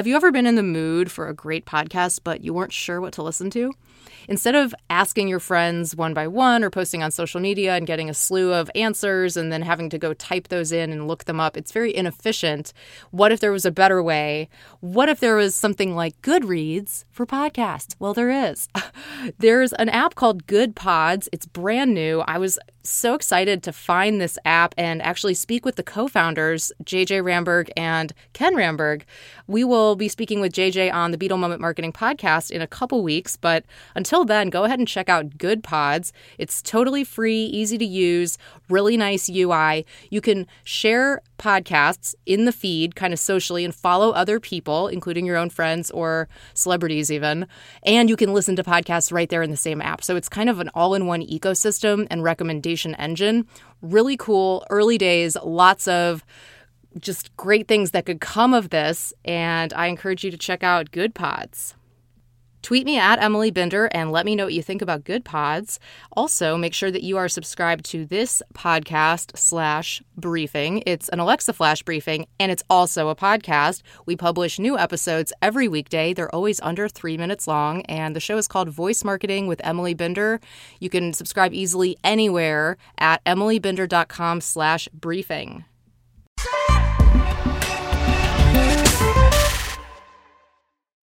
Have you ever been in the mood for a great podcast, but you weren't sure what to listen to? Instead of asking your friends one by one or posting on social media and getting a slew of answers and then having to go type those in and look them up, it's very inefficient. What if there was a better way? What if there was something like Goodreads for podcasts? Well, there is. There's an app called Goodpods. It's brand new. I was so excited to find this app and actually speak with the co founders, JJ Ramberg and Ken Ramberg. We will be speaking with JJ on the Beetle Moment Marketing podcast in a couple weeks, but until then, go ahead and check out Goodpods. It's totally free, easy to use, really nice UI. You can share podcasts in the feed kind of socially and follow other people, including your own friends or celebrities, even. And you can listen to podcasts right there in the same app. So it's kind of an all in one ecosystem and recommendation engine. Really cool, early days, lots of just great things that could come of this. And I encourage you to check out Goodpods. Tweet me at Emily Binder and let me know what you think about Goodpods. Also, make sure that you are subscribed to this podcast slash briefing. It's an Alexa flash briefing, and it's also a podcast. We publish new episodes every weekday. They're always under three minutes long, and the show is called Voice Marketing with Emily Binder. You can subscribe easily anywhere at emilybinder.com slash briefing.